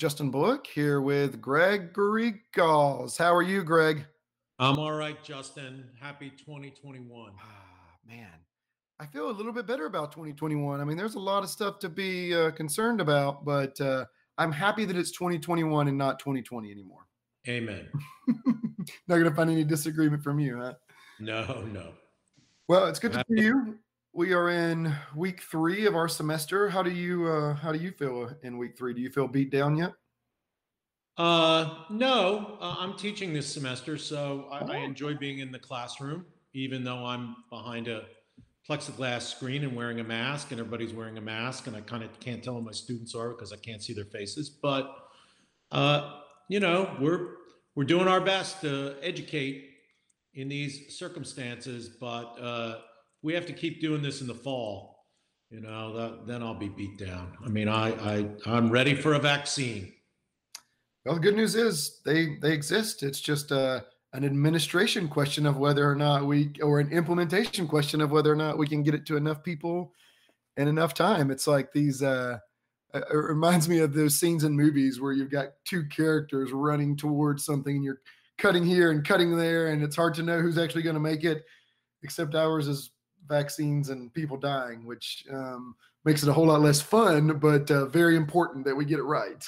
Justin Bullock here with Gregory Gause. How are you, Greg? I'm all right, Justin. Happy 2021. Ah, man, I feel a little bit better about 2021. I mean, there's a lot of stuff to be uh, concerned about, but uh, I'm happy that it's 2021 and not 2020 anymore. Amen. not going to find any disagreement from you, huh? No, no. Well, it's good to see you. We are in week three of our semester. How do you uh, how do you feel in week three? Do you feel beat down yet? Uh, no, uh, I'm teaching this semester, so I, I, enjoy being in the classroom, even though I'm behind a plexiglass screen and wearing a mask, and everybody's wearing a mask, and I kind of can't tell who my students are because I can't see their faces. But uh, you know, we're we're doing our best to educate in these circumstances, but uh, we have to keep doing this in the fall. You know, that, then I'll be beat down. I mean, I, I I'm ready for a vaccine. Well, the good news is they they exist. It's just a uh, an administration question of whether or not we, or an implementation question of whether or not we can get it to enough people in enough time. It's like these. Uh, it reminds me of those scenes in movies where you've got two characters running towards something, and you're cutting here and cutting there, and it's hard to know who's actually going to make it. Except ours is vaccines and people dying, which um, makes it a whole lot less fun, but uh, very important that we get it right.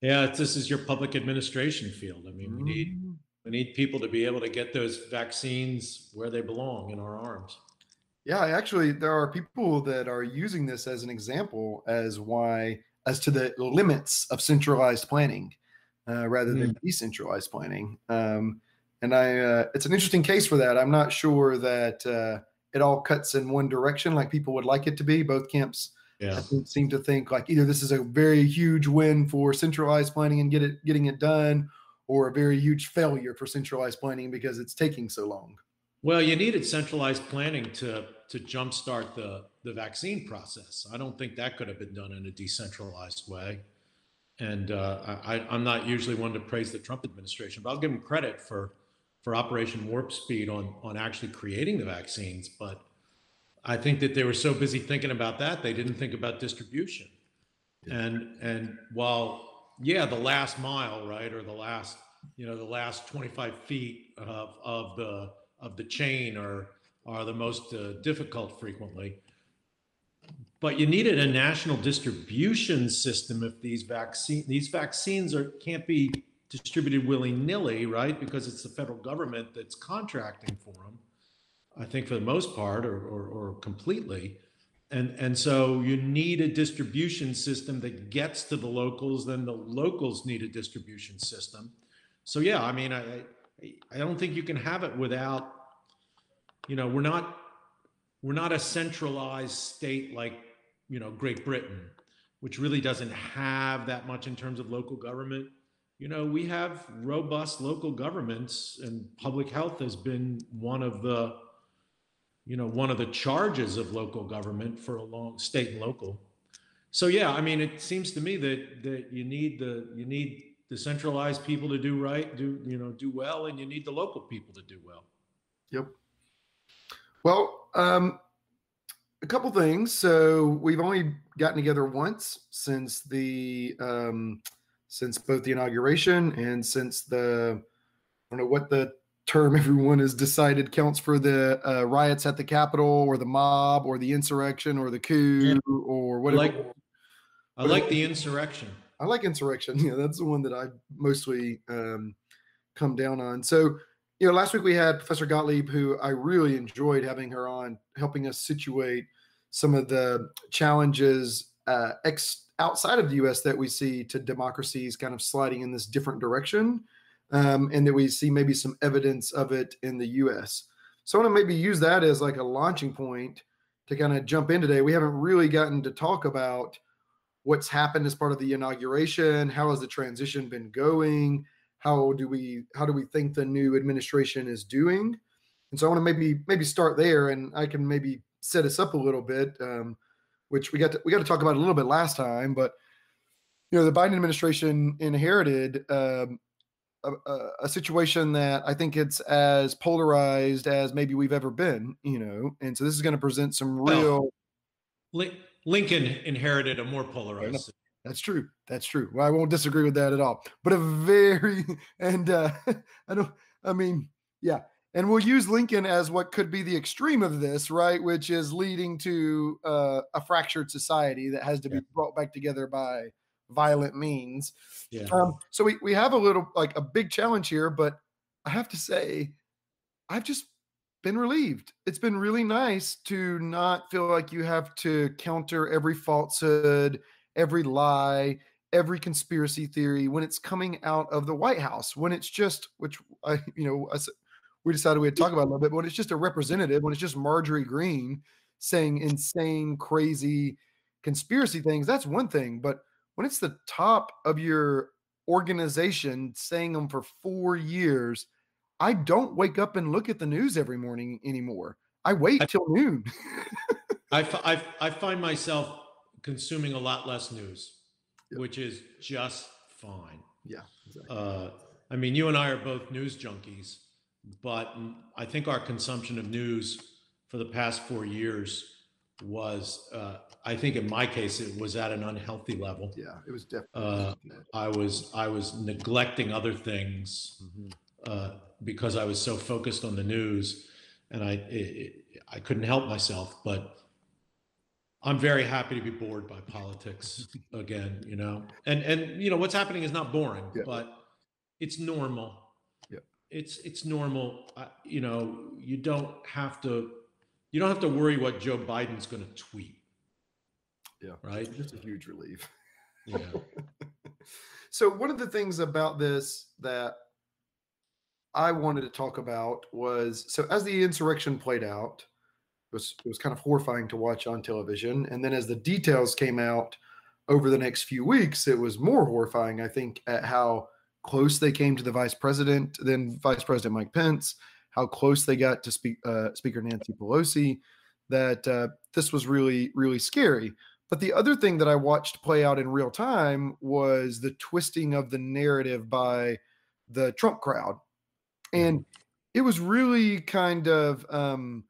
Yeah, this is your public administration field. I mean, we need mm-hmm. we need people to be able to get those vaccines where they belong in our arms. Yeah, actually, there are people that are using this as an example as why as to the limits of centralized planning uh, rather than mm. decentralized planning. Um, and I, uh, it's an interesting case for that. I'm not sure that uh, it all cuts in one direction like people would like it to be. Both camps yeah. seem to think like either this is a very huge win for centralized planning and get it getting it done, or a very huge failure for centralized planning because it's taking so long. Well, you needed centralized planning to to jumpstart the the vaccine process. I don't think that could have been done in a decentralized way. And uh, I, I'm not usually one to praise the Trump administration, but I'll give him credit for for Operation Warp Speed on on actually creating the vaccines. But I think that they were so busy thinking about that they didn't think about distribution. And and while yeah, the last mile, right, or the last you know the last 25 feet of of the of the chain are are the most uh, difficult frequently. But you needed a national distribution system if these vaccine these vaccines are can't be distributed willy-nilly, right? Because it's the federal government that's contracting for them, I think for the most part or, or, or completely. And, and so you need a distribution system that gets to the locals, then the locals need a distribution system. So yeah, I mean, I, I don't think you can have it without, you know, we're not, we're not a centralized state like, you know, Great Britain, which really doesn't have that much in terms of local government you know, we have robust local governments, and public health has been one of the, you know, one of the charges of local government for a long state and local. So yeah, I mean, it seems to me that that you need the you need the centralized people to do right, do you know, do well, and you need the local people to do well. Yep. Well, um, a couple things. So we've only gotten together once since the um, since both the inauguration and since the I don't know what the term everyone has decided counts for the uh, riots at the Capitol or the mob or the insurrection or the coup yeah. or whatever. I like, I like the insurrection. I like insurrection. Yeah, that's the one that I mostly um, come down on. So, you know, last week we had Professor Gottlieb, who I really enjoyed having her on, helping us situate some of the challenges uh, ex outside of the US that we see to democracies kind of sliding in this different direction, um, and that we see maybe some evidence of it in the US. So I want to maybe use that as like a launching point to kind of jump in today. We haven't really gotten to talk about what's happened as part of the inauguration. How has the transition been going? How do we how do we think the new administration is doing? And so I want to maybe maybe start there, and I can maybe set us up a little bit. Um, which we got to, we got to talk about a little bit last time, but you know the Biden administration inherited um, a, a, situation that I think it's as polarized as maybe we've ever been. You know, and so this is going to present some real. Well, Lincoln inherited a more polarized. That's true. That's true. Well, I won't disagree with that at all. But a very and uh I don't I mean, yeah. And we'll use Lincoln as what could be the extreme of this, right? Which is leading to uh, a fractured society that has to yeah. be brought back together by violent means. Yeah. Um, so we, we have a little like a big challenge here, but I have to say, I've just been relieved. It's been really nice to not feel like you have to counter every falsehood, every lie, every conspiracy theory when it's coming out of the White House. When it's just, which I, you know, I, we decided we'd talk about a little bit, but when it's just a representative, when it's just Marjorie Greene saying insane, crazy conspiracy things, that's one thing. But when it's the top of your organization saying them for four years, I don't wake up and look at the news every morning anymore. I wait till noon. I, I, I find myself consuming a lot less news, yep. which is just fine. Yeah. Exactly. Uh, I mean, you and I are both news junkies, but I think our consumption of news for the past four years was, uh, I think in my case, it was at an unhealthy level. Yeah, it was definitely. Uh, I was I was neglecting other things mm-hmm. uh, because I was so focused on the news, and I it, I couldn't help myself. But I'm very happy to be bored by politics again. You know, and and you know what's happening is not boring, yeah. but it's normal. It's it's normal. Uh, you know, you don't have to you don't have to worry what Joe Biden's going to tweet. Yeah. Right. It's a huge relief. Yeah. so one of the things about this that I wanted to talk about was so as the insurrection played out, it was it was kind of horrifying to watch on television, and then as the details came out over the next few weeks, it was more horrifying. I think at how close they came to the vice president, then Vice President Mike Pence, how close they got to speak, uh, Speaker Nancy Pelosi, that uh, this was really, really scary. But the other thing that I watched play out in real time was the twisting of the narrative by the Trump crowd. And it was really kind of um,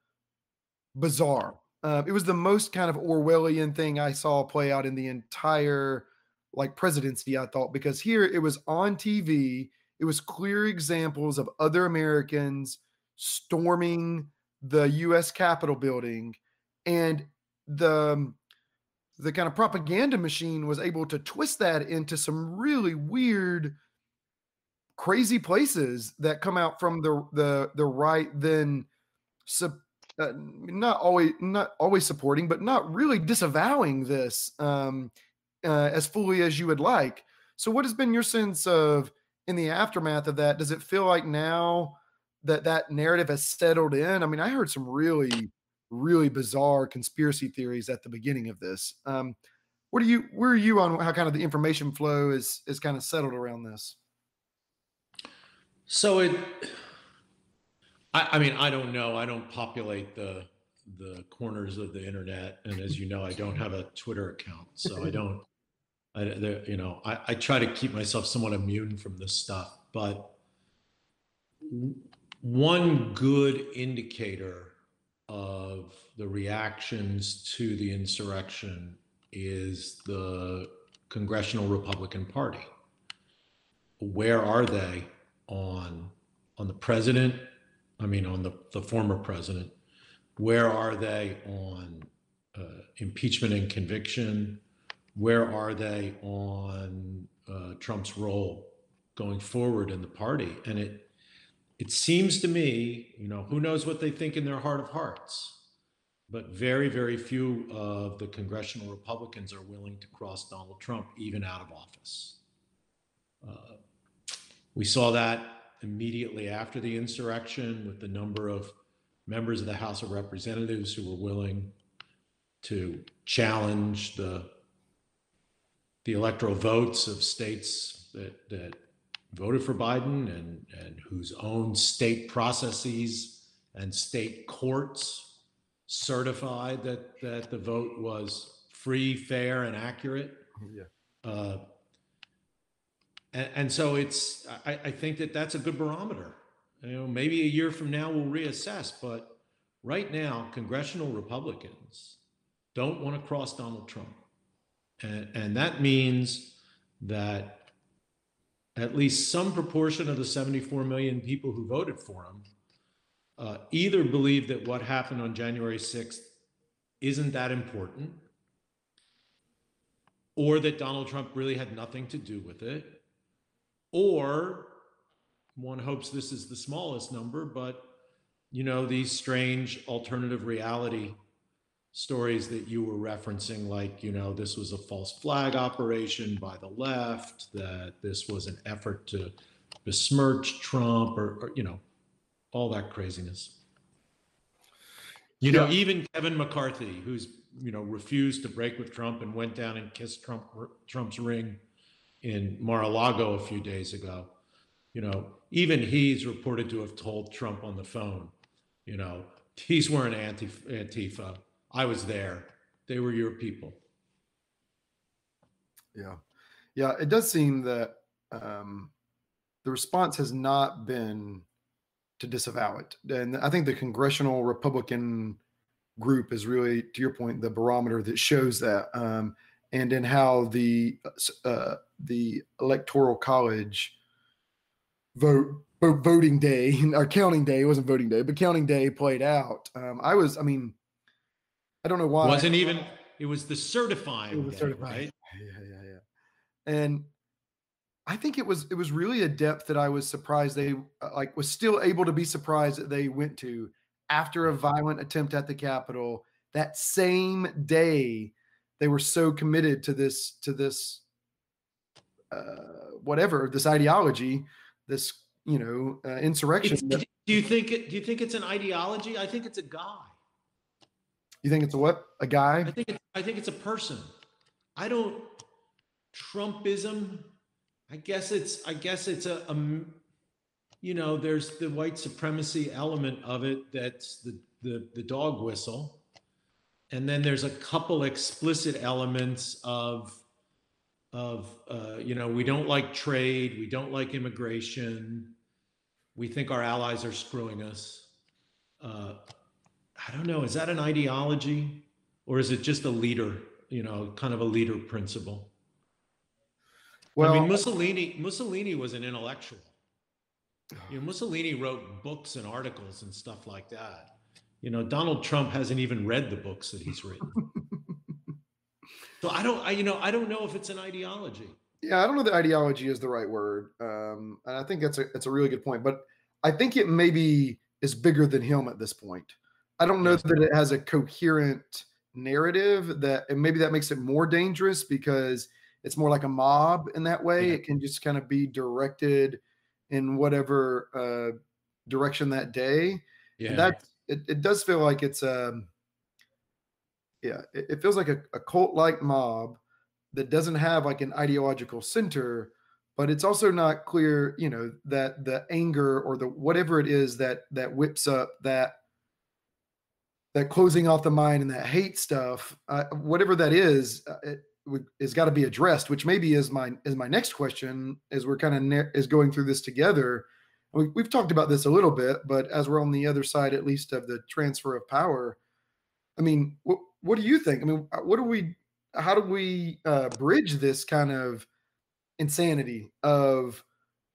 bizarre. Uh, it was the most kind of Orwellian thing I saw play out in the entire like presidency, I thought, because here it was on TV. It was clear examples of other Americans storming the U.S. Capitol building, and the um, the kind of propaganda machine was able to twist that into some really weird, crazy places that come out from the the the right. Then, sub, uh, not always not always supporting, but not really disavowing this um, uh, as fully as you would like. So, what has been your sense of in the aftermath of that? Does it feel like now? that that narrative has settled in. I mean, I heard some really, really bizarre conspiracy theories at the beginning of this. Um, what are you? Where are you on how kind of the information flow is is kind of settled around this? So it, I, I mean, I don't know. I don't populate the the corners of the internet, and as you know, I don't have a Twitter account, so I don't. I, you know, I, I try to keep myself somewhat immune from this stuff, but one good indicator of the reactions to the insurrection is the Congressional Republican Party. Where are they on on the president? I mean, on the, the former president. Where are they on uh, impeachment and conviction? Where are they on uh, Trump's role going forward in the party? And it it seems to me, you know, who knows what they think in their heart of hearts, but very, very few of the congressional Republicans are willing to cross Donald Trump even out of office. Uh, we saw that immediately after the insurrection with the number of members of the House of Representatives who were willing to challenge the the electoral votes of states that that voted for Biden and, and whose own state processes and state courts certified that, that the vote was free, fair, and accurate. Yeah. Uh, and, and, so it's, I, I think that that's a good barometer. You know, maybe a year from now we'll reassess, but right now, congressional Republicans don't want to cross Donald Trump. And, and that means that at least some proportion of the 74 million people who voted for him uh, either believe that what happened on January 6th isn't that important, or that Donald Trump really had nothing to do with it, or one hopes this is the smallest number, but you know, these strange alternative reality stories that you were referencing, like, you know, this was a false flag operation by the left, that this was an effort to besmirch Trump, or, or you know, all that craziness. You know, even Kevin McCarthy, who's you know refused to break with Trump and went down and kissed Trump Trump's ring in Mar-a-Lago a few days ago. You know, even he's reported to have told Trump on the phone, you know, he's wearing Antifa. I was there. They were your people. Yeah. Yeah. It does seem that um, the response has not been to disavow it. And I think the congressional Republican group is really, to your point, the barometer that shows that. Um, and in how the uh, the electoral college vote voting day or counting day it wasn't voting day but counting day played out um, i was i mean i don't know why wasn't even it was the certifying it was day, certifying. right yeah yeah yeah and i think it was it was really a depth that i was surprised they uh, like was still able to be surprised that they went to after a violent attempt at the capitol that same day they were so committed to this to this uh, whatever this ideology this you know uh, insurrection. That, do you think it, do you think it's an ideology? I think it's a guy. You think it's a what? A guy? I think it's, I think it's a person. I don't Trumpism. I guess it's I guess it's a, a you know there's the white supremacy element of it that's the the the dog whistle and then there's a couple explicit elements of of uh, you know we don't like trade we don't like immigration we think our allies are screwing us uh, i don't know is that an ideology or is it just a leader you know kind of a leader principle well i mean mussolini mussolini was an intellectual you know mussolini wrote books and articles and stuff like that you know donald trump hasn't even read the books that he's written So I don't, I, you know, I don't know if it's an ideology. Yeah, I don't know that ideology is the right word, um, and I think that's a that's a really good point. But I think it maybe is bigger than him at this point. I don't know that it has a coherent narrative that, and maybe that makes it more dangerous because it's more like a mob in that way. Yeah. It can just kind of be directed in whatever uh, direction that day. Yeah, that it, it does feel like it's um yeah, it, it feels like a, a cult like mob that doesn't have like an ideological center, but it's also not clear, you know, that the anger or the whatever it is that that whips up that that closing off the mind and that hate stuff, uh, whatever that is, uh, it has got to be addressed. Which maybe is my is my next question as we're kind of ne- is going through this together. We, we've talked about this a little bit, but as we're on the other side, at least of the transfer of power, I mean, what what do you think? I mean, uh, what do we? How do we uh, bridge this kind of insanity of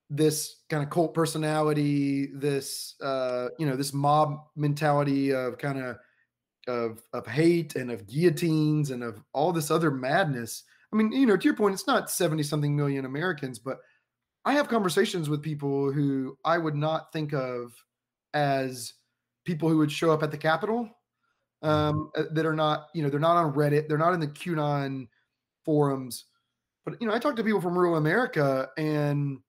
this kind of cult personality, this uh, you know, this mob mentality of kind of of of hate and of guillotines and of all this other madness. I mean, you know, to your point, it's not 70 something million Americans, but I have conversations with people who I would not think of as people who would show up at the Capitol Mm-hmm. um, uh, that are not, you know, they're not on Reddit, they're not in the QAnon forums. But you know, I talk to people from rural America, and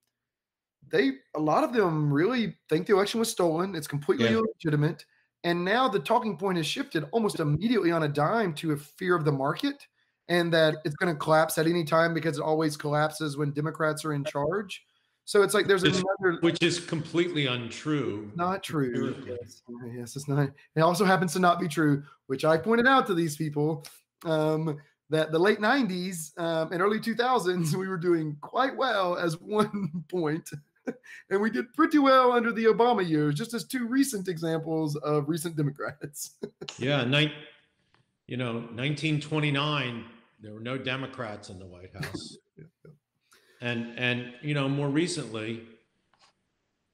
they a lot of them really think the election was stolen. It's completely yeah. illegitimate. And now the talking point has shifted almost immediately on a dime to a fear of the market and that it's going to collapse at any time because it always collapses when Democrats are in charge. So it's like there's which, another, which is completely untrue. Not true. Yes. yes, it's not. It also happens to not be true, which I pointed out to these people um, that the late '90s um, and early 2000s we were doing quite well as one point, and we did pretty well under the Obama years, just as two recent examples of recent Democrats. yeah, night. You know, 1929 There were no Democrats in the White House. yeah, yeah. And and you know, more recently,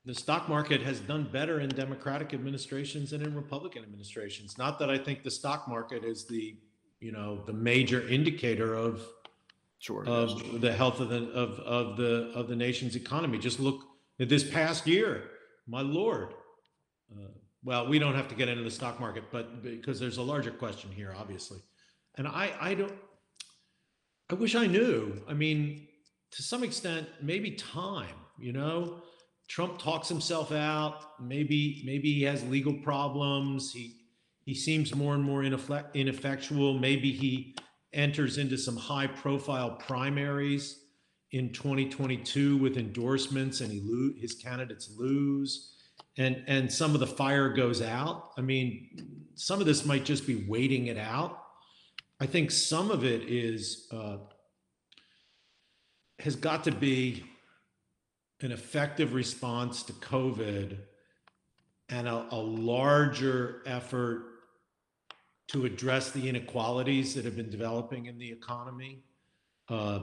the stock market has done better in Democratic administrations than in Republican administrations. Not that I think the stock market is the you know the major indicator of sure, of the health of the of of the of the nation's economy. Just look at this past year, my lord. Uh, well, we don't have to get into the stock market, but because there's a larger question here, obviously. And I I don't. I wish I knew. I mean, to some extent, maybe time. You know, Trump talks himself out. Maybe maybe he has legal problems. He he seems more and more ineffectual. Maybe he enters into some high profile primaries in 2022 with endorsements and he lo- his candidates lose. And and some of the fire goes out. I mean some of this might just be waiting it out. I think some of it is uh, has got to be an effective response to covid and a, a larger effort to address the inequalities that have been developing in the economy, uh,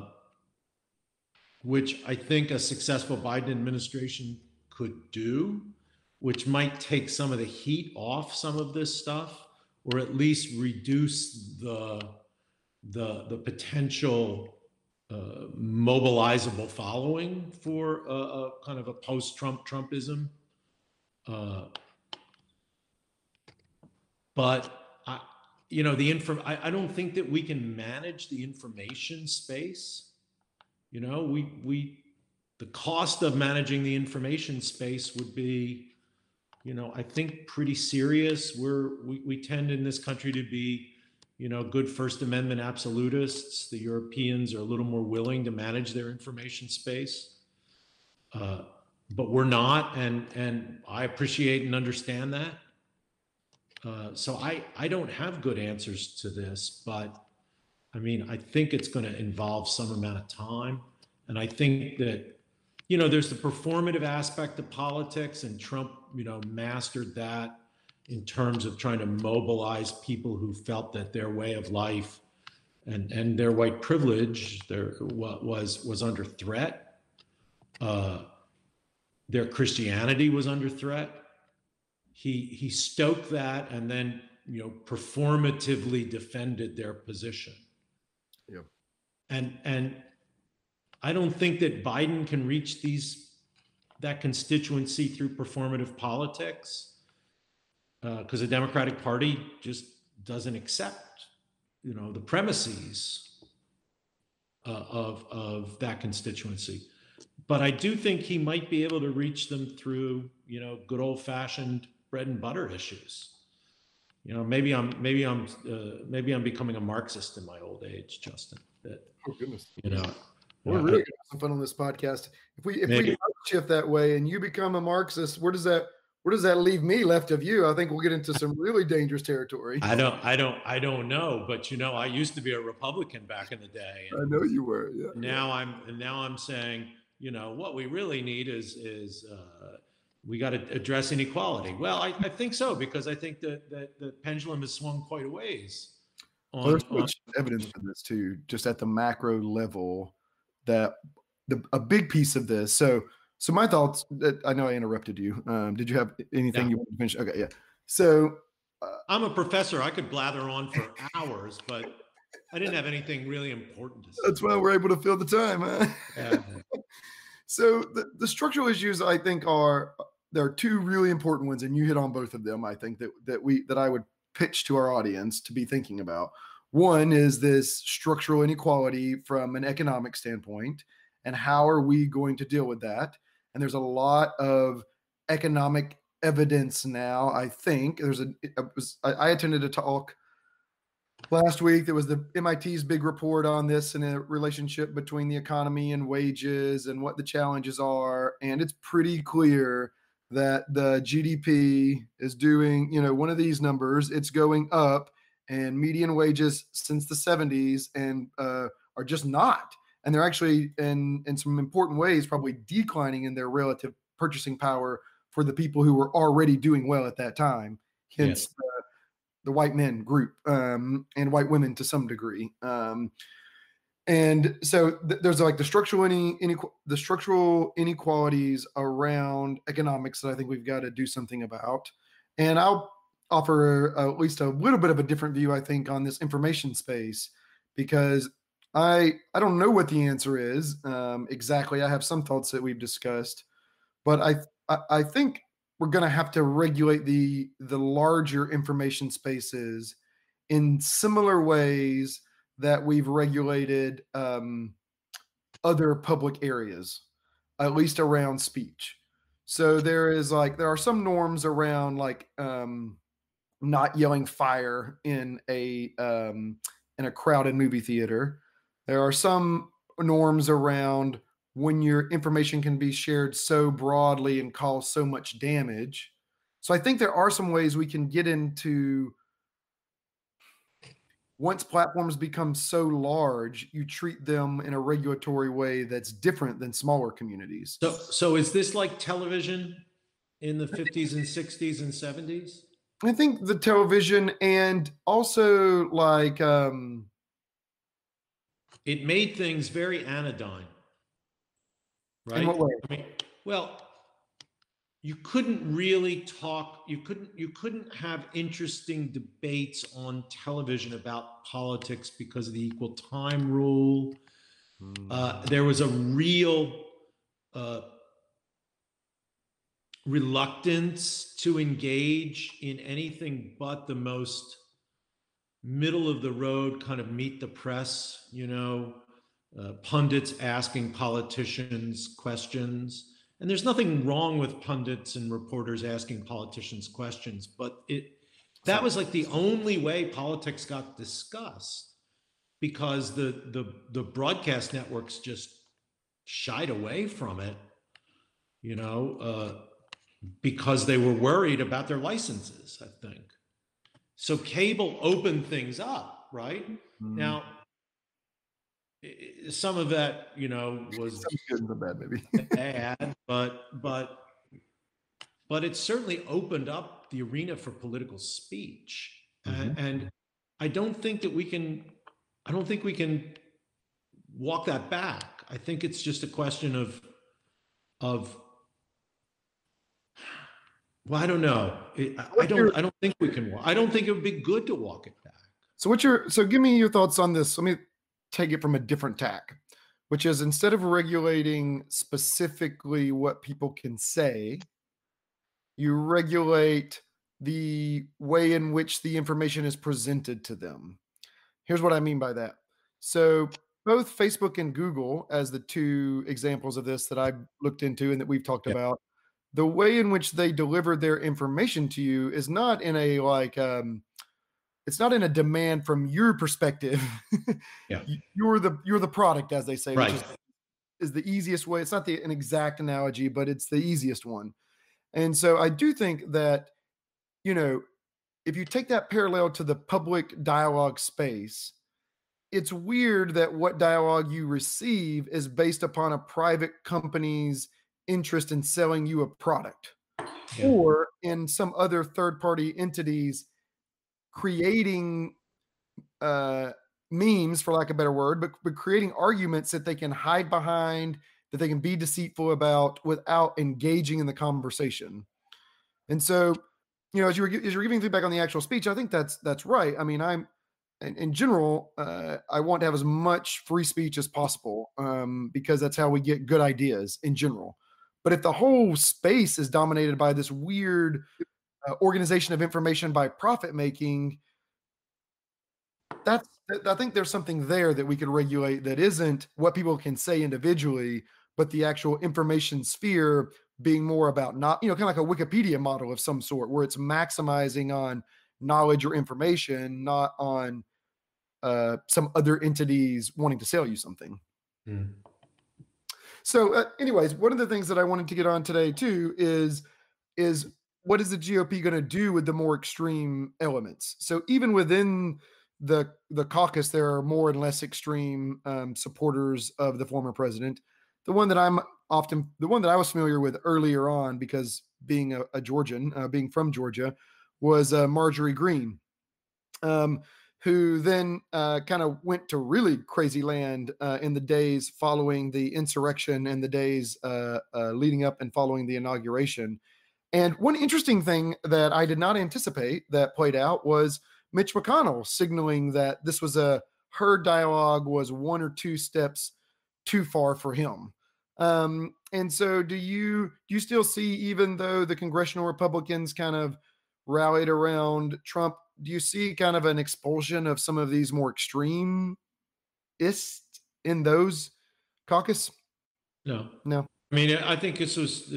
which I think a successful Biden administration could do, which might take some of the heat off some of this stuff, or at least reduce the the the potential uh, mobilizable following for a, a, kind of a post-Trump Trumpism. Uh, but you know the info I, I don't think that we can manage the information space. You know we we the cost of managing the information space would be you know i think pretty serious. We're we, we tend in this country to be you know good first amendment absolutists. The europeans are a little more willing to manage their information space. Uh, but we're not and and i appreciate and understand that uh, so I, I don't have good answers to this, but I mean, I think it's going to involve some amount of time. And I think that, you know, there's the performative aspect of politics, and Trump, you know, mastered that in terms of trying to mobilize people who felt that their way of life and, and their white privilege their, was, was under threat. Uh, their Christianity was under threat he he stoked that and then you know performatively defended their position. Yeah. And and I don't think that Biden can reach these that constituency through performative politics because uh, the Democratic Party just doesn't accept you know the premises uh, of of that constituency. But I do think he might be able to reach them through you know good old fashioned bread and butter issues. You know, maybe I'm maybe I'm uh, maybe I'm becoming a Marxist in my old age, Justin. That, oh goodness, you know, we're really gonna some fun on this podcast. If we if maybe. we shift that way and you become a Marxist, where does that where does that leave me left of you? I think we'll get into some really dangerous territory. I don't, I don't, I don't know. But you know, I used to be a Republican back in the day. I know you were. Yeah. Now I'm, and now I'm saying, you know, what we really need is is uh, we got to address inequality. Well, I, I, think so because I think that, that the pendulum has swung quite a ways. On, well, there's much evidence for this too, just at the macro level. That the a big piece of this. So, so my thoughts. That I know I interrupted you. Um, did you have anything you want to finish? Okay, yeah. So, uh, I'm a professor. I could blather on for hours, but I didn't have anything really important to say. That's why we're able to fill the time. Huh? Yeah. so the, the structural issues I think are there are two really important ones, and you hit on both of them. I think that that we that I would pitch to our audience to be thinking about. One is this structural inequality from an economic standpoint, and how are we going to deal with that? And there's a lot of economic evidence now. I think there's a. I attended a talk last week. There was the MIT's big report on this and a relationship between the economy and wages and what the challenges are, and it's pretty clear that the GDP is doing, you know, one of these numbers, it's going up, and median wages since the 70s and uh, are just not. And they're actually, in in some important ways, probably declining in their relative purchasing power for the people who were already doing well at that time. Hence, yes. the white men group um, and white women to some degree. Um, and so th- there's like the structural any inequ- the structural inequalities around economics that I think we've got to do something about. And I'll offer at least a little bit of a different view, I think, on this information space because I I don't know what the answer is um, exactly. I have some thoughts that we've discussed, but I I, I think we're going to have to regulate the the larger information spaces in similar ways that we've regulated um, other public areas, at least around speech. So there is like there are some norms around like um, not yelling fire in a um, in a crowded movie theater. There are some norms around when your information can be shared so broadly and cause so much damage. So I think there are some ways we can get into once platforms become so large, you treat them in a regulatory way that's different than smaller communities. So, so is this like television in the 50s and 60s and 70s? I think the television and also like um it made things very anodyne. Right? in what way? I mean, well, you couldn't really talk you couldn't you couldn't have interesting debates on television about politics because of the equal time rule. Uh, there was a real uh, reluctance to engage in anything but the most middle of the road kind of meet the press you know uh, pundits asking politicians questions and there's nothing wrong with pundits and reporters asking politicians questions but it that was like the only way politics got discussed because the the the broadcast networks just shied away from it you know uh, because they were worried about their licenses i think so cable opened things up right Mm. now some of that you know was good and bad, maybe. bad, but but but it certainly opened up the arena for political speech, and, mm-hmm. and I don't think that we can. I don't think we can walk that back. I think it's just a question of of. Well, I don't know. I- don't. I don't think we can. I don't think it would be good to walk it back. So what's your so give me your thoughts on this. Let me take it from a different tack, which is instead of regulating specifically what people can say, you regulate the way in which the information is presented to them. Here's what I mean by that. So both Facebook and Google, as the two examples of this that I looked into and that we've talked Yeah. about, the way in which they deliver their information to you is not in a like um it's not in a demand from your perspective. Yeah. You're the you're the product, as they say, Right. which is, is the easiest way. It's not the an exact analogy, but it's the easiest one. And so I do think that, you know, if you take that parallel to the public dialogue space, it's weird that what dialogue you receive is based upon a private company's interest in selling you a product Yeah. or in some other third party entities creating uh, memes, for lack of a better word, but, but creating arguments that they can hide behind, that they can be deceitful about without engaging in the conversation. And so, you know, as you were as you're giving feedback on the actual speech, I think that's that's right. I mean, I'm in, in general, uh, I want to have as much free speech as possible um, because that's how we get good ideas in general. But if the whole space is dominated by this weird uh, organization of information by profit making, that's I think there's something there that we could regulate that isn't what people can say individually, but the actual information sphere being more about not, you know, kind of like a Wikipedia model of some sort, where it's maximizing on knowledge or information, not on uh, some other entities wanting to sell you something. Mm. So, uh, anyways, one of the things that I wanted to get on today too is is what is the GOP going to do with the more extreme elements? So, even within the the caucus, there are more and less extreme um, supporters of the former president. The one that I'm often, the one that I was familiar with earlier on, because being a, a Georgian, uh, being from Georgia, was uh, Marjorie Greene. um, who then uh, kind of went to really crazy land uh, in the days following the insurrection and the days uh, uh, leading up and following the inauguration. And one interesting thing that I did not anticipate that played out was Mitch McConnell signaling that this was a her dialogue was one or two steps too far for him. Um, and so, do you do you still see, even though the congressional Republicans kind of rallied around Trump, do you see kind of an expulsion of some of these more extreme ist in those caucus? No, no. I mean, I think this was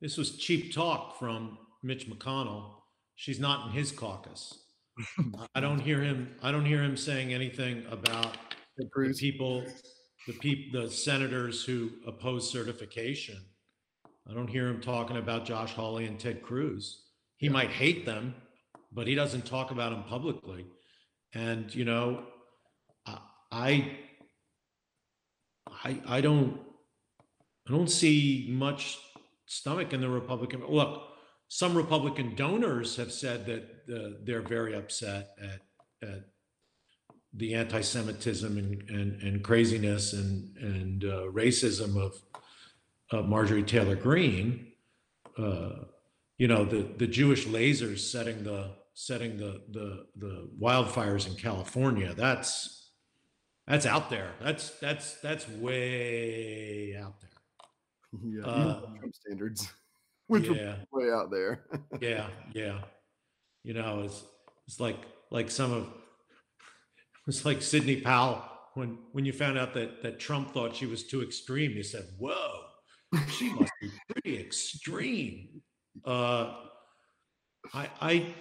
this was cheap talk from Mitch McConnell. She's not in his caucus. I don't hear him. I don't hear him saying anything about the people, the people, the senators who oppose certification. I don't hear him talking about Josh Hawley and Ted Cruz. He yeah. might hate them, but he doesn't talk about them publicly. And you know, I, I, I don't, I don't see much stomach in the Republican. Look, some Republican donors have said that uh, they're very upset at, at the anti-Semitism and, and, and craziness and, and uh, racism of, of Marjorie Taylor Greene. Uh, you know, the, the Jewish lasers setting the setting the, the the wildfires in California. That's that's out there. That's that's that's way out there. Yeah, uh, Trump standards, which yeah. way out there. yeah, yeah. You know, it's it's like like some of it's like Sidney Powell when when you found out that that Trump thought she was too extreme. You said, "Whoa, she must be pretty extreme." Uh, I I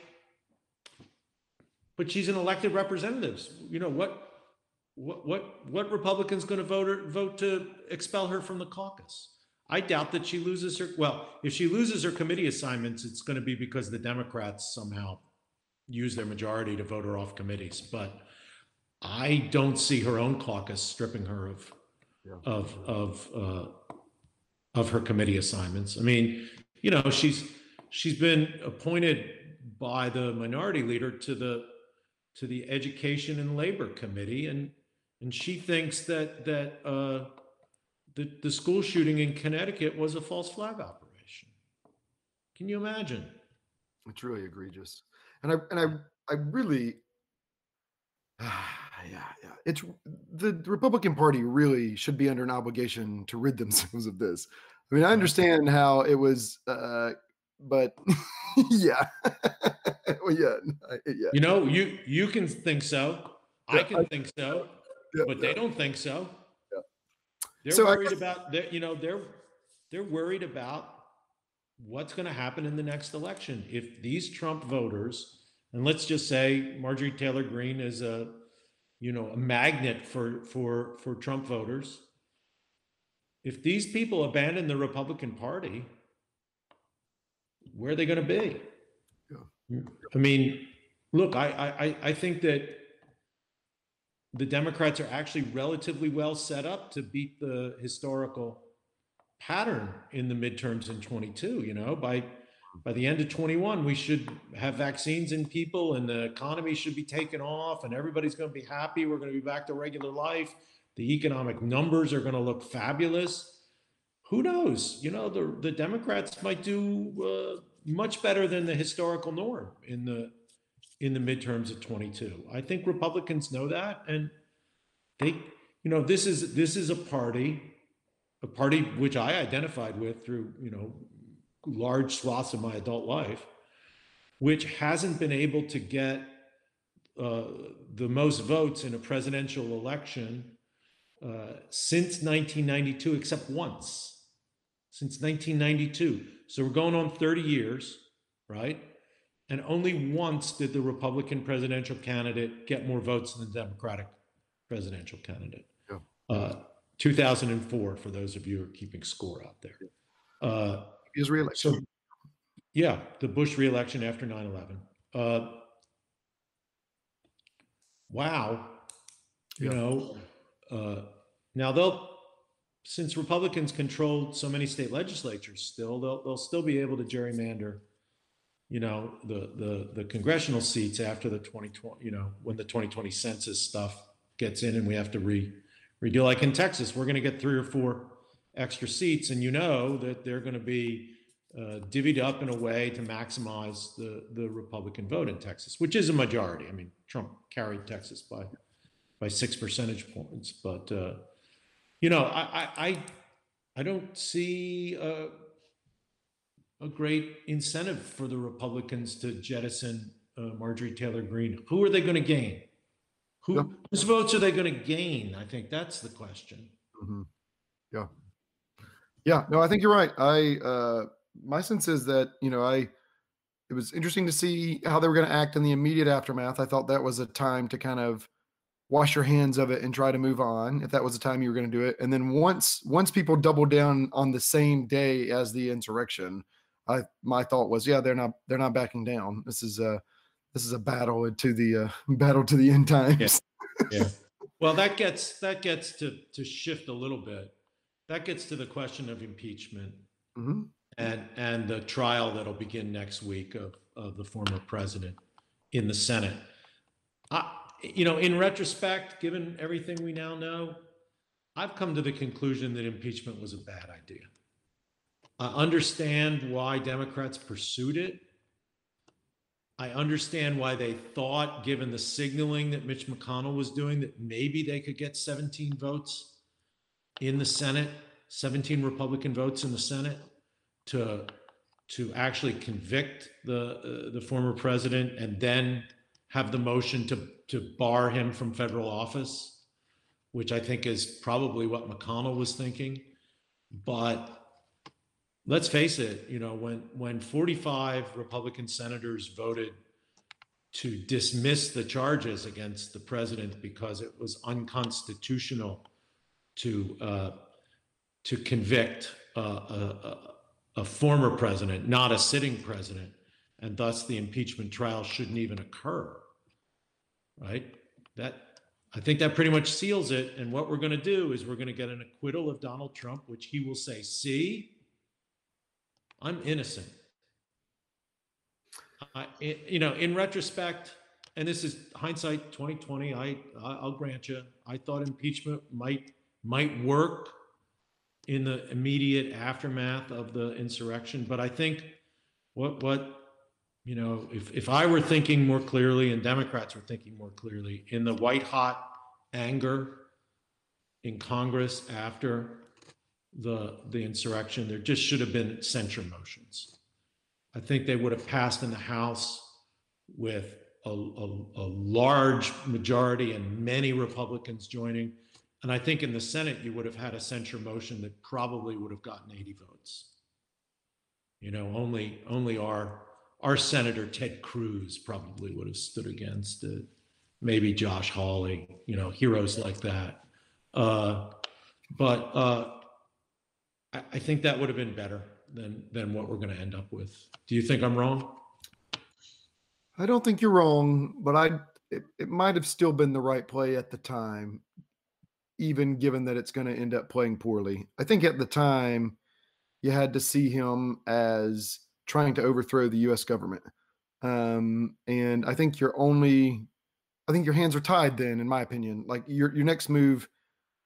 but she's an elected representative. You know what? What what what Republicans going to vote vote to expel her from the caucus? I doubt that she loses her. Well, if she loses her committee assignments, it's going to be because the Democrats somehow use their majority to vote her off committees. But I don't see her own caucus stripping her of yeah. of of uh, of her committee assignments. I mean, you know, she's she's been appointed by the minority leader to the to the Education and Labor Committee, and and she thinks that that uh, the the school shooting in Connecticut was a false flag operation. Can you imagine? It's really egregious, and I and I I really. yeah, yeah. It's the Republican Party really should be under an obligation to rid themselves of this. I mean, I understand how it was, uh, but yeah, well, yeah, yeah. You know, you you can think so. I can think so, yeah, but they don't think so. They're so worried guess, about that. You know, they're they're worried about what's going to happen in the next election if these Trump voters, and let's just say Marjorie Taylor Greene is a you know a magnet for for for Trump voters. If these people abandon the Republican Party, where are they going to be? Yeah. I mean, look, I, I, I think that the Democrats are actually relatively well set up to beat the historical pattern in the midterms in 22. You know, by by the end of 21, we should have vaccines in people, and the economy should be taken off, and everybody's going to be happy. We're going to be back to regular life. The economic numbers are going to look fabulous who knows? You know, the the Democrats might do uh, much better than the historical norm in the in the midterms of 22. I think Republicans know that, and they, you know, this is this is a party, a party which I identified with through you know large swaths of my adult life, which hasn't been able to get uh, the most votes in a presidential election uh, since 1992, except once since 1992. So we're going on 30 years, right? And only once did the Republican presidential candidate get more votes than the Democratic presidential candidate. Yeah. Uh, 2004, for those of you who are keeping score out there. Uh, His reelection. So, yeah, the Bush reelection after 9 11. Uh, wow. You yeah. know, uh, now they'll since Republicans control so many state legislatures still, they'll, they'll still be able to gerrymander you know, the the the congressional seats after the 2020, you know, when the 2020 census stuff gets in and we have to re redo like in Texas, we're going to get three or four extra seats, and you know that they're going to be uh, divvied up in a way to maximize the the Republican vote in Texas, which is a majority. I mean, Trump carried Texas by by six percentage points, but uh, you know, I I I don't see a, a great incentive for the Republicans to jettison uh, Marjorie Taylor Greene. Who are they going to gain? Who, yeah. Whose votes are they going to gain? I think that's the question. Mm-hmm. Yeah. Yeah. No, I think you're right. I uh, my sense is that you know I it was interesting to see how they were going to act in the immediate aftermath. I thought that was a time to kind of wash your hands of it and try to move on if that was the time you were going to do it. And then once once people doubled down on the same day as the insurrection, I my thought was, yeah, they're not they're not backing down. This is a this is a battle to the uh, battle to the end times. Yeah. yeah. Well, that gets that gets to to shift a little bit. That gets to the question of impeachment. Mm-hmm and and the trial that'll begin next week of, of the former president in the Senate. I, you know, in retrospect, given everything we now know, I've come to the conclusion that impeachment was a bad idea. I understand why Democrats pursued it. I understand why they thought, given the signaling that Mitch McConnell was doing, that maybe they could get 17 votes in the Senate, 17 Republican votes in the Senate to to actually convict the uh, the former president and then have the motion to to bar him from federal office, which I think is probably what McConnell was thinking. But let's face it, you know, when when 45 Republican senators voted to dismiss the charges against the president because it was unconstitutional to uh, to convict uh, a, a former president, not a sitting president, and thus the impeachment trial shouldn't even occur. Right? That I think that pretty much seals it. And what we're going to do is we're going to get an acquittal of Donald Trump, which he will say, "See, I'm innocent." I, you know, in retrospect, and this is hindsight 2020. I I'll grant you, I thought impeachment might might work in the immediate aftermath of the insurrection. But I think what what you know, if if I were thinking more clearly and Democrats were thinking more clearly in the white hot anger in Congress after the the insurrection, there just should have been censure motions. I think they would have passed in the House with a, a, a large majority and many Republicans joining and I think in the Senate, you would have had a censure motion that probably would have gotten 80 votes. You know, only only our our Senator Ted Cruz probably would have stood against it. Maybe Josh Hawley, you know, heroes like that. Uh, but uh, I, think that would have been better than than what we're going to end up with. Do you think I'm wrong? I don't think you're wrong, but I it, it might have still been the right play at the time even given that it's going to end up playing poorly. I think at the time, you had to see him as trying to overthrow the U.S. government, um, and I think your only, I think your hands are tied. Then, in my opinion, like your your next move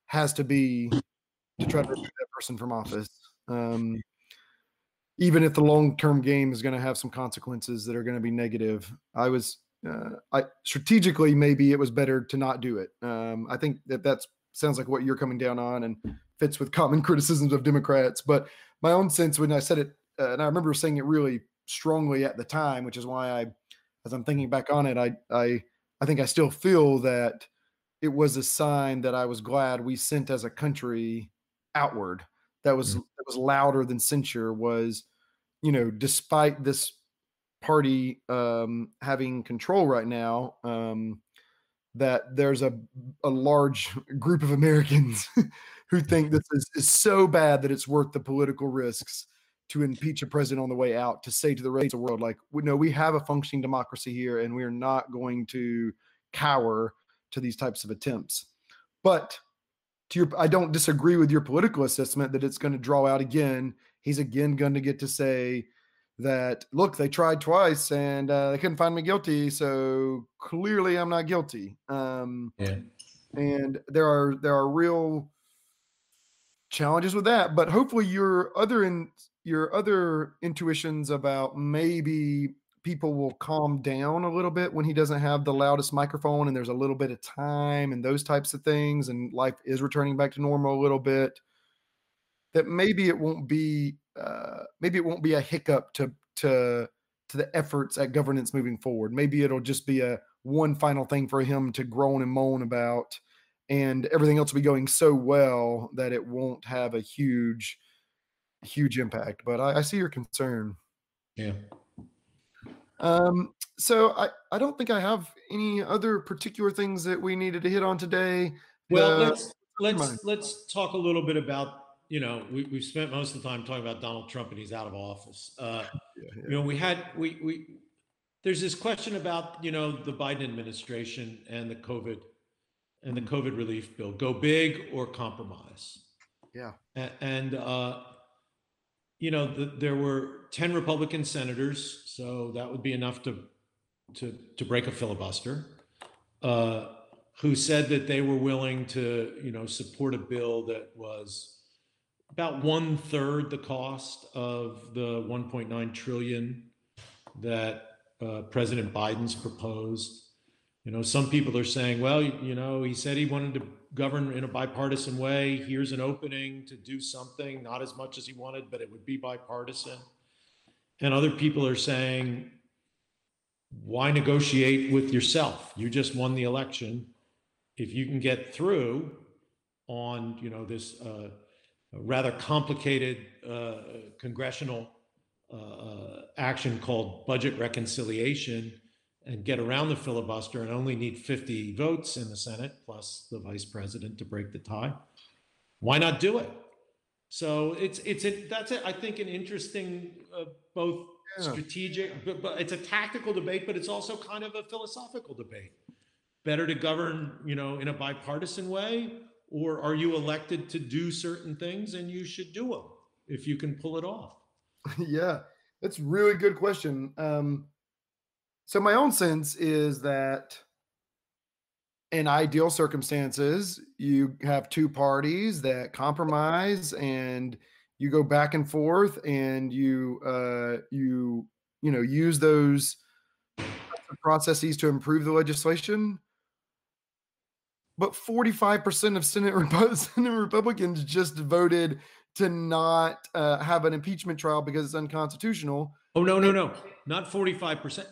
has to be to try to person from office. Um, even if the long term game is going to have some consequences that are going to be negative, I was uh, I strategically maybe it was better to not do it. Um, I think that that's sounds like what you're coming down on and fits with common criticisms of Democrats. But my own sense when I said it, uh, and I remember saying it really strongly at the time, which is why I, as I'm thinking back on it, I I I think I still feel that it was a sign that I was glad we sent as a country outward. That was mm-hmm. that was louder than censure. Was you know, despite this party um, having control right now, um, that there's a, a large group of Americans who think this is, is so bad that it's worth the political risks to impeach a president on the way out to say to the rest of the world, like, we know we have a functioning democracy here and we are not going to cower to these types of attempts. But to your, I don't disagree with your political assessment that it's going to draw out again. He's again going to get to say that look they tried twice and uh, they couldn't find me guilty so clearly i'm not guilty um, Yeah. and there are there are real challenges with that but hopefully your other in your other intuitions about maybe people will calm down a little bit when he doesn't have the loudest microphone and there's a little bit of time and those types of things and life is returning back to normal a little bit that maybe it won't be uh, maybe it won't be a hiccup to to to the efforts at governance moving forward maybe it'll just be a one final thing for him to groan and moan about and everything else will be going so well that it won't have a huge huge impact but i, I see your concern Yeah. Um, so I, I don't think I have any other particular things that we needed to hit on today. Well, The- let's let's let's talk a little bit about you know we we've spent most of the time talking about Donald Trump and he's out of office. Uh, Yeah, yeah. you know, we had we we there's this question about you know the Biden administration and the COVID and the Mhm. COVID relief bill. Go big or compromise. Yeah. A- And uh, you know, the, there were ten Republican senators, so that would be enough to to to break a filibuster. Uh, who said that they were willing to, you know, support a bill that was about one third the cost of the 1.9 trillion that uh, President Biden's proposed. You know, some people are saying, well, you know, he said he wanted to govern in a bipartisan way. Here's an opening to do something, not as much as he wanted, but it would be bipartisan. And other people are saying, why negotiate with yourself? You just won the election. If you can get through on, you know, this uh, rather complicated uh, congressional uh, action called budget reconciliation and get around the filibuster and only need 50 votes in the Senate plus the vice president to break the tie, why not do it? So it's it's a, that's a, I think an interesting uh, both Yeah. strategic, but, but it's a tactical debate, but it's also kind of a philosophical debate. Better to govern, you know, in a bipartisan way, or are you elected to do certain things and you should do them if you can pull it off? yeah, that's a really good question. Um, so my own sense is that in ideal circumstances, you have two parties that compromise and you go back and forth and you uh, you you know use those processes to improve the legislation. But 45% of Senate, Repu- Senate Republicans just voted to not uh, have an impeachment trial because it's unconstitutional. Oh, no, no, no, not 45%.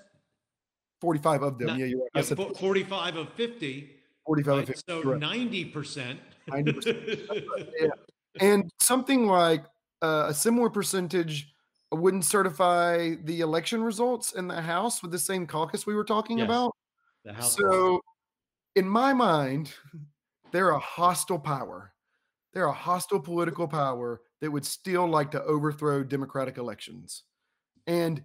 45 of them. Not- yeah, you're right. I said 45 of 50. 45 of 50. So correct. 90%. 90%. yeah. And something like uh, a similar percentage wouldn't certify the election results in the House with the same caucus we were talking Yes. about. The House. So, in my mind, they're a hostile power. They're a hostile political power that would still like to overthrow democratic elections. And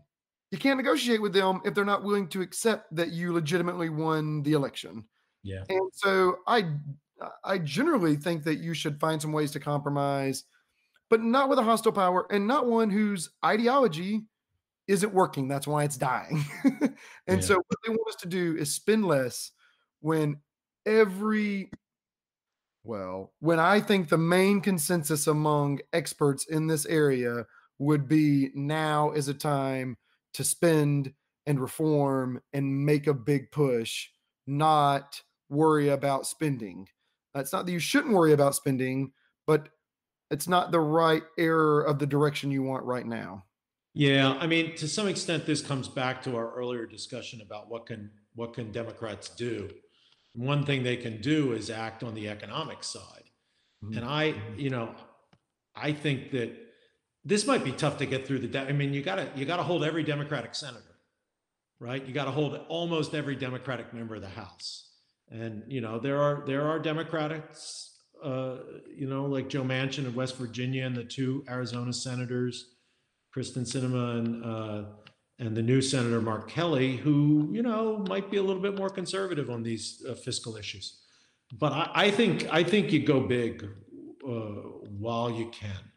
you can't negotiate with them if they're not willing to accept that you legitimately won the election. yeah. And so I I generally think that you should find some ways to compromise, but not with a hostile power and not one whose ideology isn't working. That's why it's dying. and Yeah. so what they want us to do is spend less when every well, when I think the main consensus among experts in this area would be now is a time to spend and reform and make a big push, not worry about spending. It's not that you shouldn't worry about spending, but it's not the right error of the direction you want right now. Yeah, I mean, to some extent, this comes back to our earlier discussion about what can what can Democrats do. One thing they can do is act on the economic side, Mhm. and I, you know, I think that this might be tough to get through the. De- I mean, you gotta you gotta hold every Democratic senator, right? You got to hold almost every Democratic member of the House, and you know there are there are Democrats, uh, you know, like Joe Manchin of West Virginia and the two Arizona senators. Kyrsten Sinema and uh, and the new Senator Mark Kelly, who you know might be a little bit more conservative on these uh, fiscal issues. But I, I think I think you go big uh, while you can.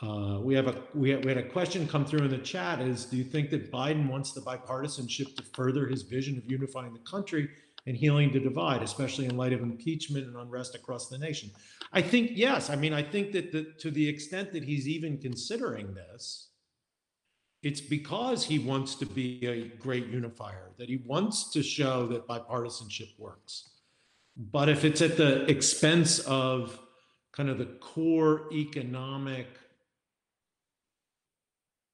Uh, we have a we had, we had a question come through in the chat. Is do you think that Biden wants the bipartisanship to further his vision of unifying the country and healing the divide, especially in light of impeachment and unrest across the nation? I think yes. I mean, I think that the, to the extent that he's even considering this, it's because he wants to be a great unifier. That he wants to show that bipartisanship works. But if it's at the expense of kind of the core economic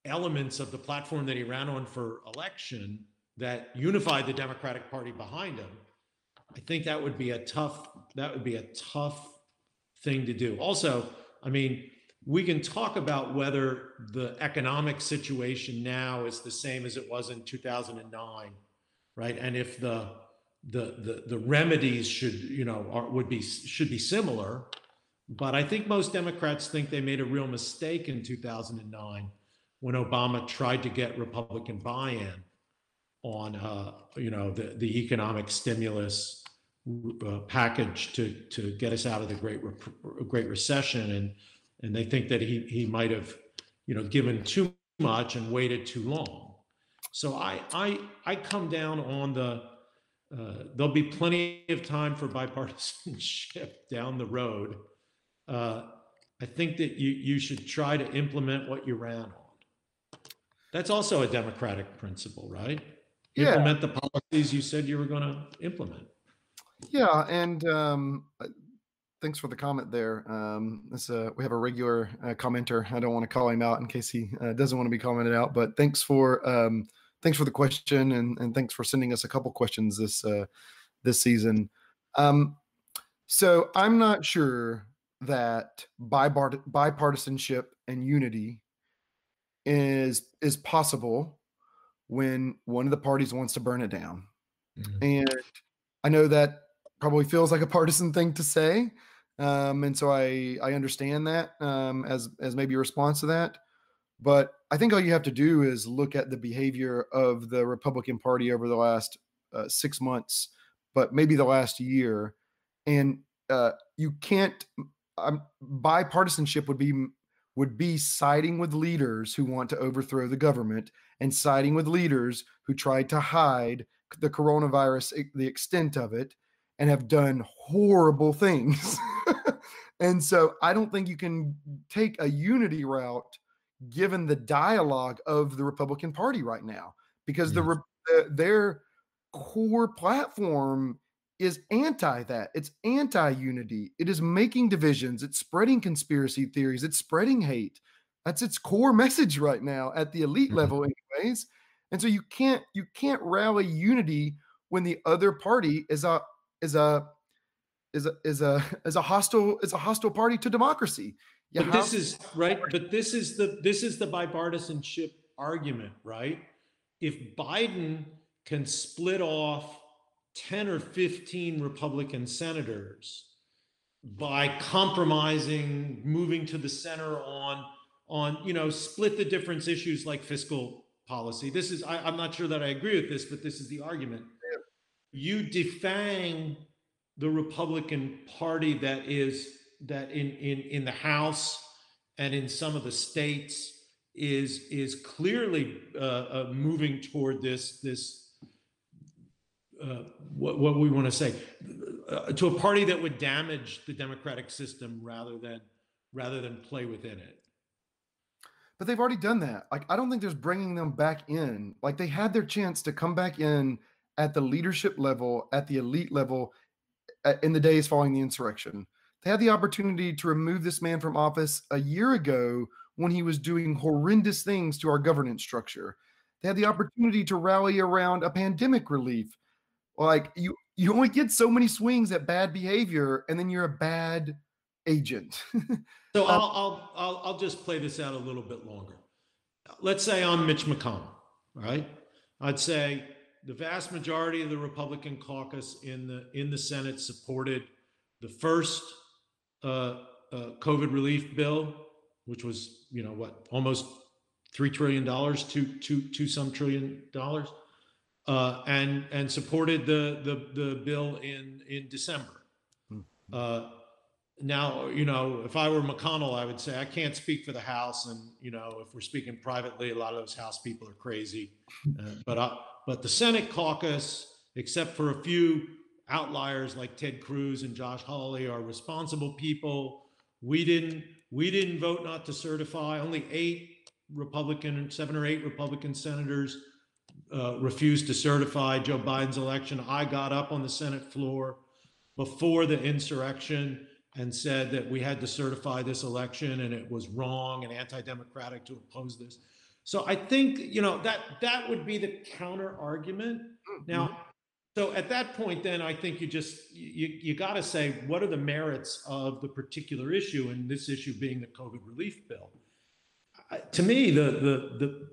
elements of the platform that he ran on for election that unified the Democratic Party behind him, I think that would be a tough that would be a tough thing to do. Also, I mean, we can talk about whether the economic situation now is the same as it was in 2009, right? And if the the the, the remedies should you know are, would be should be similar, but I think most Democrats think they made a real mistake in 2009 when Obama tried to get Republican buy-in on, uh, you know, the, the economic stimulus uh, package to to get us out of the Great Great Recession, and and they think that he he might have, you know, given too much and waited too long. So I I I come down on the uh, there'll be plenty of time for bipartisanship down the road. Uh, I think that you you should try to implement what you ran on. That's also a democratic principle, right? Yeah. Implement the policies you said you were going to implement. Yeah, and um, thanks for the comment there. Um, this, uh, we have a regular uh, commenter. I don't want to call him out in case he uh, doesn't want to be commented out, but thanks for um, thanks for the question and, and thanks for sending us a couple questions this uh, this season. Um, so I'm not sure that bipartisanship and unity is is possible when one of the parties wants to burn it down. Mm-hmm. And I know that probably feels like a partisan thing to say. Um, and so I I understand that um, as as maybe a response to that. But I think all you have to do is look at the behavior of the Republican Party over the last uh, six months, but maybe the last year, and uh, you can't. Um, bipartisanship would be would be siding with leaders who want to overthrow the government and siding with leaders who tried to hide the coronavirus, the extent of it, and have done horrible things. and so I don't think you can take a unity route given the dialogue of the Republican Party right now because yes. the their core platform is anti that. It's anti unity. It is making divisions. It's spreading conspiracy theories. It's spreading hate. That's its core message right now at the elite mm-hmm. level, anyways. And so you can't you can't rally unity when the other party is a is a is a is a is a hostile is a hostile party to democracy. You but this is right. But this is the this is the bipartisanship argument, right? If Biden can split off 10 or 15 Republican senators by compromising, moving to the center on, on you know, split the difference issues like fiscal policy. This is, I, am not sure that I agree with this, but this is the argument. You defang the Republican Party that is, that in, in, in the House and in some of the states is, is clearly uh, uh, moving toward this, this uh, what, what we want to say uh, to a party that would damage the democratic system rather than rather than play within it. But they've already done that. Like i don't think there's bringing them back in. Like they had their chance to come back in at the leadership level at the elite level in the days following the insurrection. They had the opportunity to remove this man from office a year ago when he was doing horrendous things to our governance structure. They had the opportunity to rally around a pandemic relief like you you only get so many swings at bad behavior, and then you're a bad agent. so I'll, I'll I'll I'll just play this out a little bit longer. Let's say I'm Mitch McConnell, right? I'd say the vast majority of the Republican caucus in the in the Senate supported the first uh, uh, COVID relief bill, which was you know what almost three trillion dollars, two two two some trillion dollars uh, and and supported the the the bill in in December. Hmm. Uh, now, you know, if I were McConnell, I would say I can't speak for the House, and you know, if we're speaking privately, a lot of those House people are crazy. Uh, but uh, but the Senate caucus, except for a few outliers like Ted Cruz and Josh Hawley, are responsible people. We didn't we didn't vote not to certify. Only eight Republican, seven or eight Republican senators uh, refused to certify Joe Biden's election. I got up on the Senate floor before the insurrection and said that we had to certify this election and it was wrong and anti-democratic to oppose this. So I think you know that that would be the counter argument. Mm-hmm. Now, so at that point, then I think you just you you got to say what are the merits of the particular issue, and this issue being the COVID relief bill. to me, the the the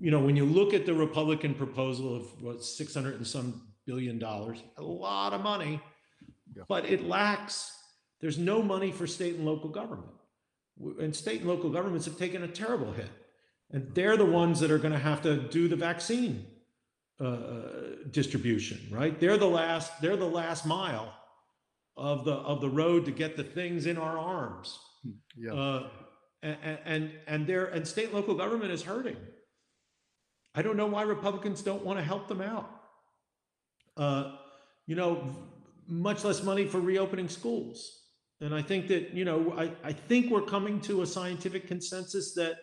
you know when you look at the Republican proposal of what six hundred and some billion dollars, a lot of money, yeah. but it lacks there's no money for state and local government. And state and local governments have taken a terrible hit. And they're the ones that are going to have to do the vaccine uh, uh, distribution, right? They're the last, they're the last mile of the of the road to get the things in our arms. Yeah. Uh, and, and and there and state and local government is hurting. I don't know why Republicans don't want to help them out. Uh, you know, much less money for reopening schools. And I think that, you know, I, I think we're coming to a scientific consensus that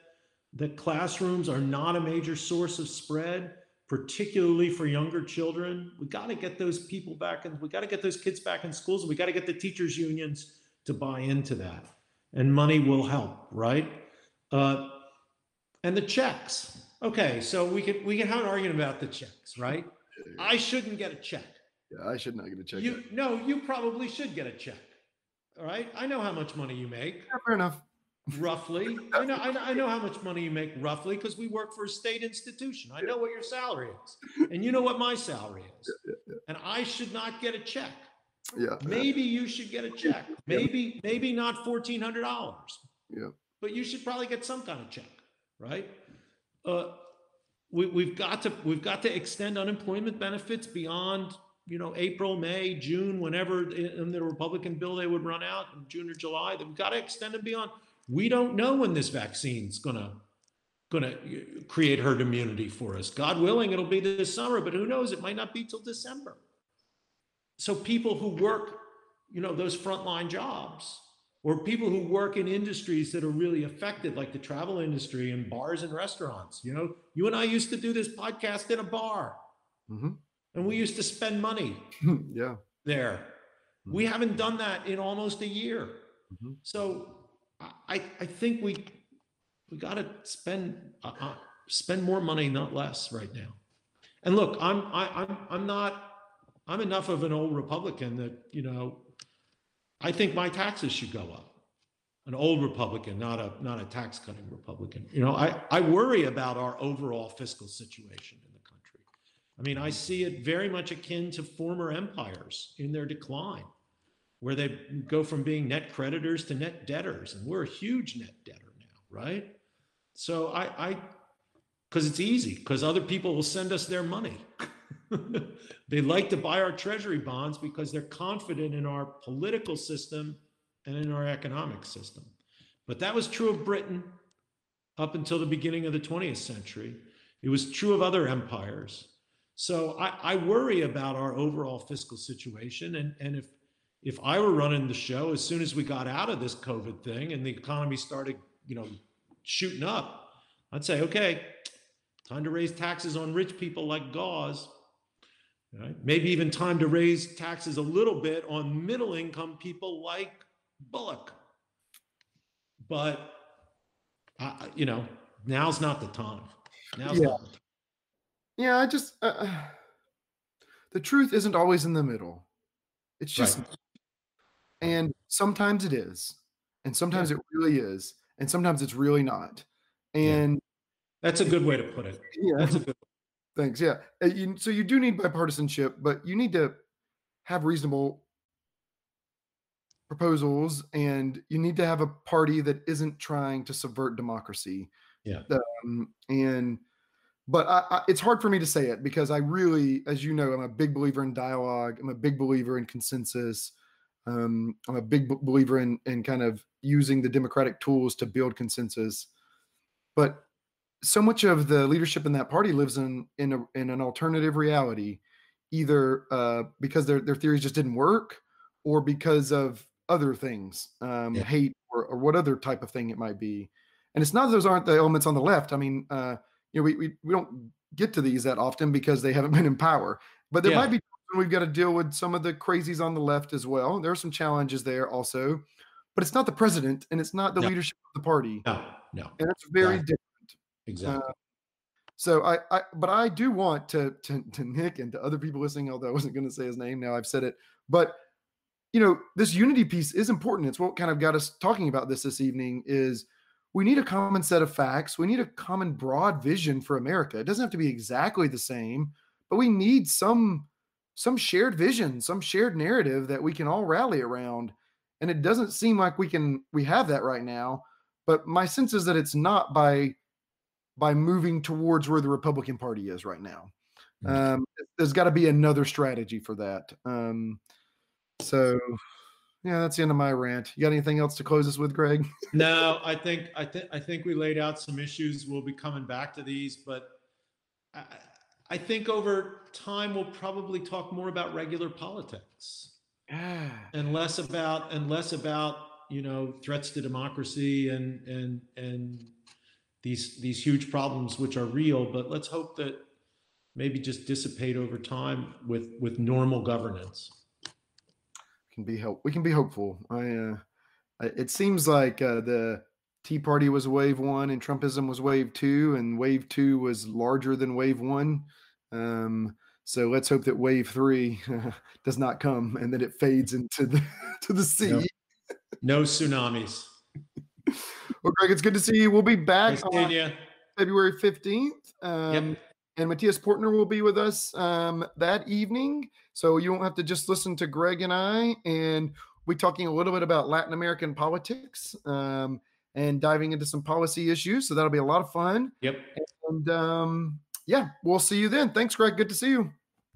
that classrooms are not a major source of spread, particularly for younger children. We got to get those people back and we got to get those kids back in schools. And we got to get the teachers unions to buy into that. And money will help, right? Uh, and the checks. Okay, so we can we can have an argument about the checks, right? I shouldn't get a check. Yeah, I should not get a check. You no, you probably should get a check. All right. I know how much money you make. Yeah, fair enough. Roughly. I know, I know, I know how much money you make roughly because we work for a state institution. I know what your salary is. And you know what my salary is. Yeah, yeah, and I should not get a check. Yeah. Maybe you should get a check. Maybe, maybe not fourteen hundred dollars. Yeah. But you should probably get some kind of check, right? Uh, we, we've got to we've got to extend unemployment benefits beyond you know, April, May, June, whenever in the Republican bill they would run out in June or July. They've got to extend it beyond. We don't know when this vaccine's gonna gonna uh, create herd immunity for us. God willing, it'll be this summer, but who knows? It might not be till December. So people who work, you know, those frontline jobs, or people who work in industries that are really affected, like the travel industry and bars and restaurants. You know, you and I used to do this podcast in a bar. Mm-hmm and we used to spend money yeah there mm-hmm. we haven't done that in almost a year mm-hmm. so i i think we we got to spend uh, uh, spend more money not less right now and look i'm I, i'm i'm not i'm enough of an old republican that you know i think my taxes should go up an old republican not a not a tax cutting republican you know i i worry about our overall fiscal situation in the country. I mean, I see it very much akin to former empires in their decline, where they go from being net creditors to net debtors. And we're a huge net debtor now, right? So I, I, because it's easy, because other people will send us their money. they like to buy our treasury bonds because they're confident in our political system and in our economic system. But that was true of Britain up until the beginning of the 20th century. It was true of other empires. So I, I worry about our overall fiscal situation. And, and if if I were running the show, as soon as we got out of this COVID thing and the economy started, you know, shooting up, I'd say, okay, time to raise taxes on rich people like Gause. Right? Maybe even time to raise taxes a little bit on middle income people like Bullock. But, uh, you know, now's not the time. Now's yeah. not the time. Yeah, I just uh, uh, the truth isn't always in the middle. It's just, right. and sometimes it is, and sometimes yeah. it really is, and sometimes it's really not. And yeah. that's a good way to put it. Yeah, that's a good. Thanks. Yeah. Uh, you, so you do need bipartisanship, but you need to have reasonable proposals, and you need to have a party that isn't trying to subvert democracy. Yeah. Um, and but I, I, it's hard for me to say it because I really, as you know, I'm a big believer in dialogue. I'm a big believer in consensus. Um, I'm a big believer in in kind of using the democratic tools to build consensus, but so much of the leadership in that party lives in in a, in an alternative reality, either uh, because their their theories just didn't work, or because of other things, um, yeah. hate or, or what other type of thing it might be. And it's not that those aren't the elements on the left. I mean, uh, you know, we, we we don't get to these that often because they haven't been in power. But there yeah. might be we've got to deal with some of the crazies on the left as well. There are some challenges there also, but it's not the president and it's not the no. leadership of the party. No, no, and it's very different. Exactly. Uh, so I, I, but I do want to, to, to Nick and to other people listening, although I wasn't going to say his name. Now I've said it, but you know, this unity piece is important. It's what kind of got us talking about this this evening. Is we need a common set of facts. We need a common broad vision for America. It doesn't have to be exactly the same, but we need some some shared vision, some shared narrative that we can all rally around. And it doesn't seem like we can we have that right now. But my sense is that it's not by by moving towards where the Republican Party is right now. Mm. Um, there's got to be another strategy for that. Um, so, yeah, that's the end of my rant. You got anything else to close us with, Greg? no, I think I think I think we laid out some issues. We'll be coming back to these, but I, I think over time we'll probably talk more about regular politics and less about and less about you know threats to democracy and and and these these huge problems which are real but let's hope that maybe just dissipate over time with with normal governance. Can be help we can be hopeful. I uh it seems like uh, the tea party was wave one and trumpism was wave two and wave two was larger than wave one. Um so let's hope that wave three does not come and that it fades into the to the sea. no, no tsunamis well, Greg, it's good to see you. We'll be back on February 15th. Um, yep. And Mathias Poertner will be with us um, that evening. So you won't have to just listen to Greg and I. And we're talking a little bit about Latin American politics um, and diving into some policy issues. So that'll be a lot of fun. Yep. And um, yeah, we'll see you then. Thanks, Greg. Good to see you.